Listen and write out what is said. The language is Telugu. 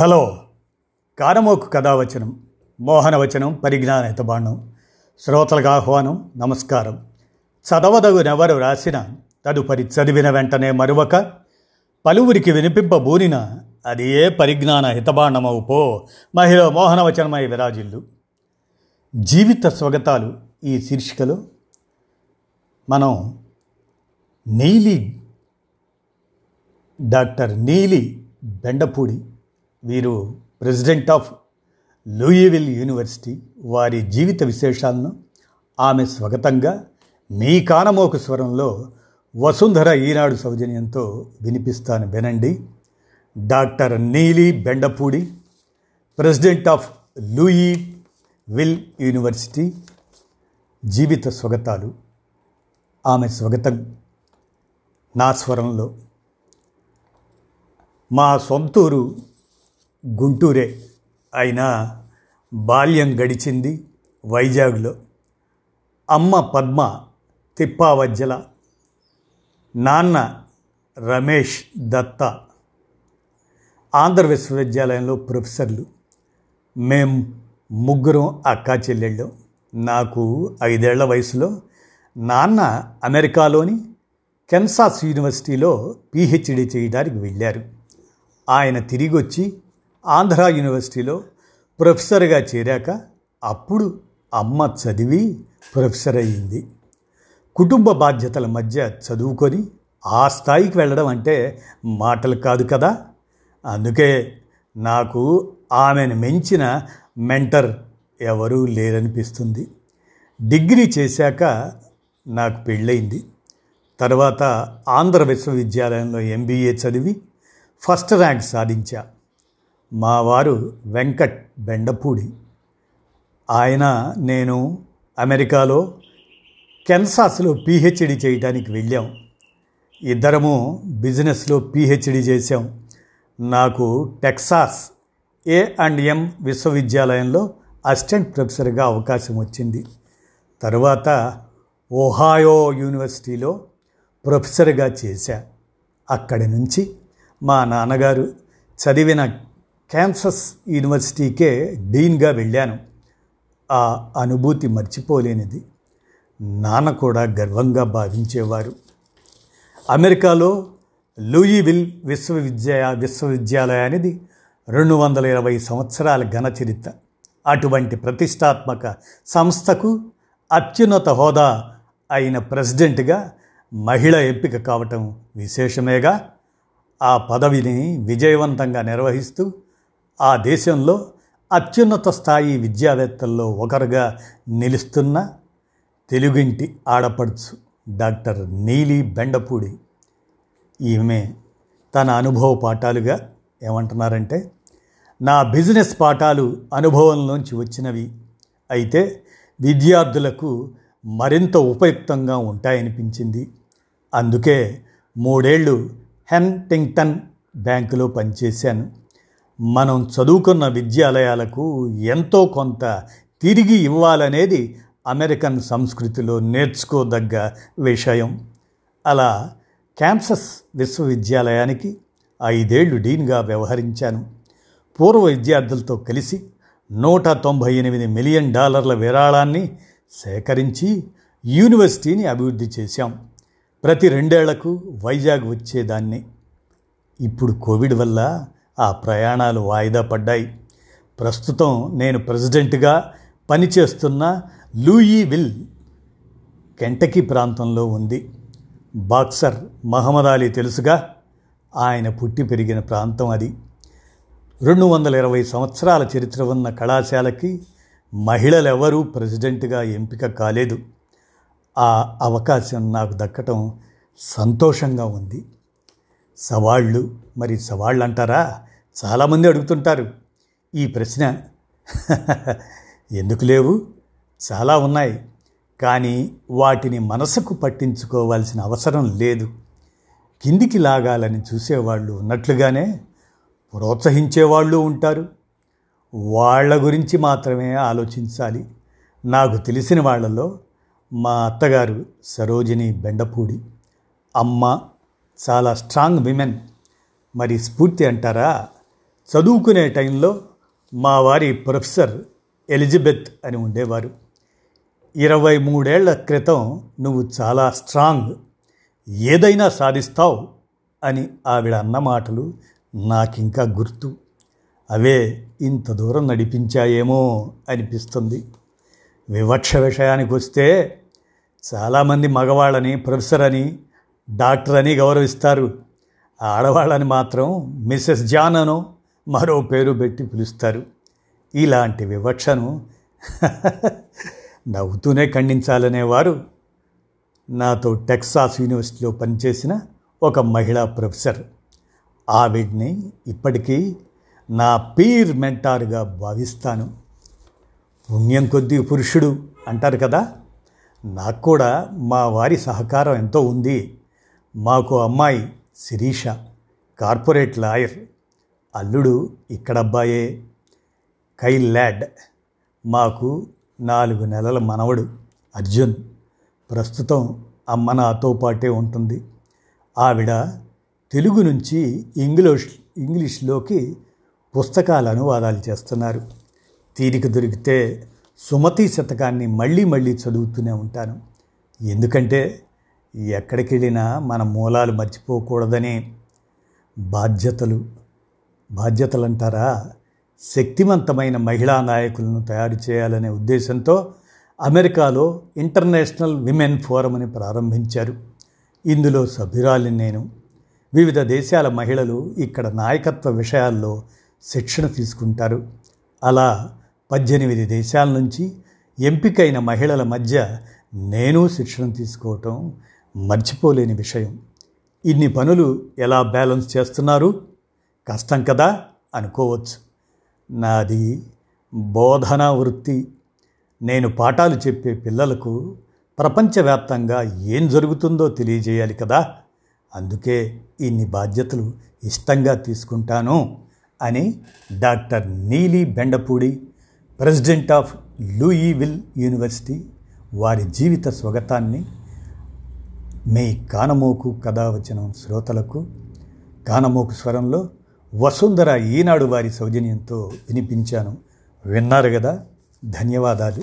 హలో. కారమోకు కథావచనం మోహనవచనం పరిజ్ఞాన హితబాండం శ్రోతలకు ఆహ్వానం నమస్కారం. చదవదగునెవరు రాసిన తదుపరి చదివిన వెంటనే మరువక పలువురికి వినిపింపబూనిన అది ఏ పరిజ్ఞాన హితబాణమవు పో మహిళ మోహనవచనమై విరాజిల్లు. జీవిత స్వగతాలు ఈ శీర్షికలో. మనం నీలి డాక్టర్ నీలి బెండపూడి వీరు ప్రెసిడెంట్ ఆఫ్ లూయివిల్ యూనివర్సిటీ వారి జీవిత విశేషాలను ఆమె స్వగతంగా మీ కానమోకు స్వరంలో వసుంధర ఈనాడు సౌజన్యంతో వినిపిస్తాను వినండి. Doctor Neeli Bendapudi president of Louis విల్ యూనివర్సిటీ జీవిత స్వగతాలు. ఆమె స్వగతం నా స్వరంలో. మా సొంతూరు గుంటూరే అయినా బాల్యం గడిచింది వైజాగ్లో. అమ్మ పద్మ తిప్పావజ్జల నాన్న రమేష్ దత్త ఆంధ్ర విశ్వవిద్యాలయంలో ప్రొఫెసర్లు. మేం ముగ్గురం అక్కా చెల్లెళ్ళం నాకు ఐదేళ్ళ వయసులో నాన్న అమెరికాలోని కెన్సాస్ యూనివర్సిటీలో పిహెచ్డి చేయడానికి వెళ్ళారు. ఆయన తిరిగి వచ్చి ఆంధ్ర యూనివర్సిటీలో ప్రొఫెసర్గా చేరాక అప్పుడు అమ్మ చదివి ప్రొఫెసర్ అయ్యింది. కుటుంబ బాధ్యతల మధ్య చదువుకొని ఆ స్థాయికి వెళ్ళడం అంటే మాటలు కాదు కదా. అందుకే నాకు ఆమెను మించిన మెంటర్ ఎవరూ లేరనిపిస్తుంది. డిగ్రీ చేశాక నాకు పెళ్ళయింది. తర్వాత ఆంధ్ర విశ్వవిద్యాలయంలో ఎంబీఏ చదివి ఫస్ట్ ర్యాంక్ సాధించా. మా వారు వెంకట్ బెండపూడి. ఆయన నేను అమెరికాలో కెన్సాస్లో పీహెచ్డీ చేయడానికి వెళ్ళాం. ఇద్దరము బిజినెస్లో పీహెచ్డీ చేశాం. నాకు టెక్సాస్ ఏ అండ్ ఎం విశ్వవిద్యాలయంలో అసిస్టెంట్ ప్రొఫెసర్గా అవకాశం వచ్చింది. తరువాత ఓహాయో యూనివర్సిటీలో ప్రొఫెసర్గా చేశా. అక్కడి నుంచి మా నాన్నగారు చదివిన క్యాన్సస్ యూనివర్సిటీకే డీన్గా వెళ్ళాను. ఆ అనుభూతి మర్చిపోలేనిది. నాన్న కూడా గర్వంగా భావించేవారు. అమెరికాలో లూయివిల్ విశ్వవిద్యా విశ్వవిద్యాలయానిది రెండు వందల ఇరవై సంవత్సరాల ఘన చరిత్ర అటువంటి ప్రతిష్టాత్మక సంస్థకు అత్యున్నత హోదా అయిన ప్రెసిడెంట్గా మహిళ ఎంపిక కావటం విశేషమేగా ఆ పదవిని విజయవంతంగా నిర్వహిస్తూ ఆ దేశంలో అత్యున్నత స్థాయి విద్యావేత్తల్లో ఒకరుగా నిలుస్తున్న తెలుగింటి ఆడపడుచు డాక్టర్ నీలి బెండపూడి. ఈమె తన అనుభవ పాఠాలుగా ఏమంటున్నారంటే నా బిజినెస్ పాఠాలు అనుభవంలోంచి వచ్చినవి. అయితే విద్యార్థులకు మరింత ఉపయుక్తంగా ఉంటాయనిపించింది. అందుకే మూడేళ్ళు హెన్టింగ్టన్ బ్యాంకులో పనిచేశాను. మనం చదువుకున్న విద్యాలయాలకు ఎంతో కొంత తిరిగి ఇవ్వాలనేది అమెరికన్ సంస్కృతిలో నేర్చుకోదగ్గ విషయం. అలా క్యాన్సస్ విశ్వవిద్యాలయానికి ఐదేళ్ళు డీన్గా వ్యవహరించాను. పూర్వ విద్యార్థులతో కలిసి నూట తొంభై ఎనిమిది మిలియన్ డాలర్ల విరాళాన్ని సేకరించి యూనివర్సిటీని అభివృద్ధి చేశాం. ప్రతి రెండేళ్ళకు వైజాగ్ వచ్చేదాన్ని. ఇప్పుడు కోవిడ్ వల్ల ఆ ప్రయాణాలు వాయిదా పడ్డాయి. ప్రస్తుతం నేను ప్రెసిడెంట్గా పనిచేస్తున్న లూయి విల్ కెంటకీ ప్రాంతంలో ఉంది. బాక్సర్ మహమ్మద్ అలీ తెలుసుగా ఆయన పుట్టి పెరిగిన ప్రాంతం అది. రెండు వందల ఇరవై సంవత్సరాల చరిత్ర ఉన్న కళాశాలకి మహిళలెవరూ ప్రెసిడెంట్గా ఎంపిక కాలేదు. ఆ అవకాశం నాకు దక్కటం సంతోషంగా ఉంది. సవాళ్ళు మరి సవాళ్ళు అంటారా చాలామంది అడుగుతుంటారు ఈ ప్రశ్న ఎందుకు లేవు? చాలా ఉన్నాయి కానీ వాటిని మనసుకు పట్టించుకోవాల్సిన అవసరం లేదు. కిందికి లాగాలని చూసేవాళ్ళు ఉన్నట్లుగానే ప్రోత్సహించేవాళ్ళు ఉంటారు. వాళ్ళ గురించి మాత్రమే ఆలోచించాలి. నాకు తెలిసిన వాళ్ళలో మా అత్తగారు సరోజిని బెండపూడి అమ్మ చాలా స్ట్రాంగ్ విమెన్. మరి స్ఫూర్తి అంటారా? చదువుకునే టైంలో మా వారి ప్రొఫెసర్ ఎలిజబెత్ అని ఉండేవారు. ఇరవై మూడేళ్ళ క్రితం నువ్వు చాలా స్ట్రాంగ్ ఏదైనా సాధిస్తావు అని ఆవిడ అన్న మాటలు నాకింకా గుర్తు. అవే ఇంత దూరం నడిపించాయేమో అనిపిస్తుంది. వివక్ష విషయానికి వస్తే చాలామంది మగవాళ్ళని ప్రొఫెసర్ అని డాక్టర్ అని గౌరవిస్తారు. ఆడవాళ్ళని మాత్రం మిస్సెస్ జాన్ అనో మరో పేరు పెట్టి పిలుస్తారు. ఇలాంటి వివక్షను నవ్వుతూనే ఖండించాలనేవారు నాతో టెక్సాస్ యూనివర్సిటీలో పనిచేసిన ఒక మహిళా ప్రొఫెసర్. ఆవిడ్ని ఇప్పటికీ నా పీర్ మెంటార్గా భావిస్తాను. పుణ్యం కొద్దీ పురుషుడు అంటారు కదా నాకు కూడా మా వారి సహకారం ఎంతో ఉంది. మాకు అమ్మాయి శిరీష కార్పొరేట్ లాయర్. అల్లుడు ఇక్కడబ్బాయే. కైల్ ల్యాడ్ మాకు నాలుగు నెలల మనవడు అర్జున్. ప్రస్తుతం అమ్మ నాతో పాటే ఉంటుంది. ఆవిడ తెలుగు నుంచి ఇంగ్లీష్ ఇంగ్లీష్లోకి పుస్తకాల అనువాదాలు చేస్తున్నారు. తీరిక దొరికితే సుమతి శతకాన్ని మళ్ళీ మళ్ళీ చదువుతూనే ఉంటాను. ఎందుకంటే ఎక్కడికి వెళ్ళినా మన మూలాలు మర్చిపోకూడదని బాధ్యతలు. బాధ్యతలంటారా? శక్తివంతమైన మహిళా నాయకులను తయారు చేయాలనే ఉద్దేశంతో అమెరికాలో ఇంటర్నేషనల్ విమెన్ ఫోరం అని ప్రారంభించారు. ఇందులో సభ్యురాలి నేను. వివిధ దేశాల మహిళలు ఇక్కడ నాయకత్వ విషయాల్లో శిక్షణ తీసుకుంటారు. అలా పద్దెనిమిది దేశాల నుంచి ఎంపికైన మహిళల మధ్య నేను శిక్షణ తీసుకోవటం మర్చిపోలేని విషయం. ఇన్ని పనులు ఎలా బ్యాలెన్స్ చేస్తున్నారు? కష్టం కదా అనుకోవచ్చు. నాది బోధనా వృత్తి. నేను పాఠాలు చెప్పే పిల్లలకు ప్రపంచవ్యాప్తంగా ఏం జరుగుతుందో తెలియజేయాలి కదా. అందుకే ఇన్ని బాధ్యతలు ఇష్టంగా తీసుకుంటాను అని doctor Neeli Bendapudi president of లూయివిల్ university వారి జీవిత స్వగతాన్ని మీ కానమోకు కథావచనం శ్రోతలకు కానమోకు స్వరంలో వసుంధర ఈనాడు వారి సౌజన్యంతో వినిపించాను. విన్నారు కదా ధన్యవాదాలు.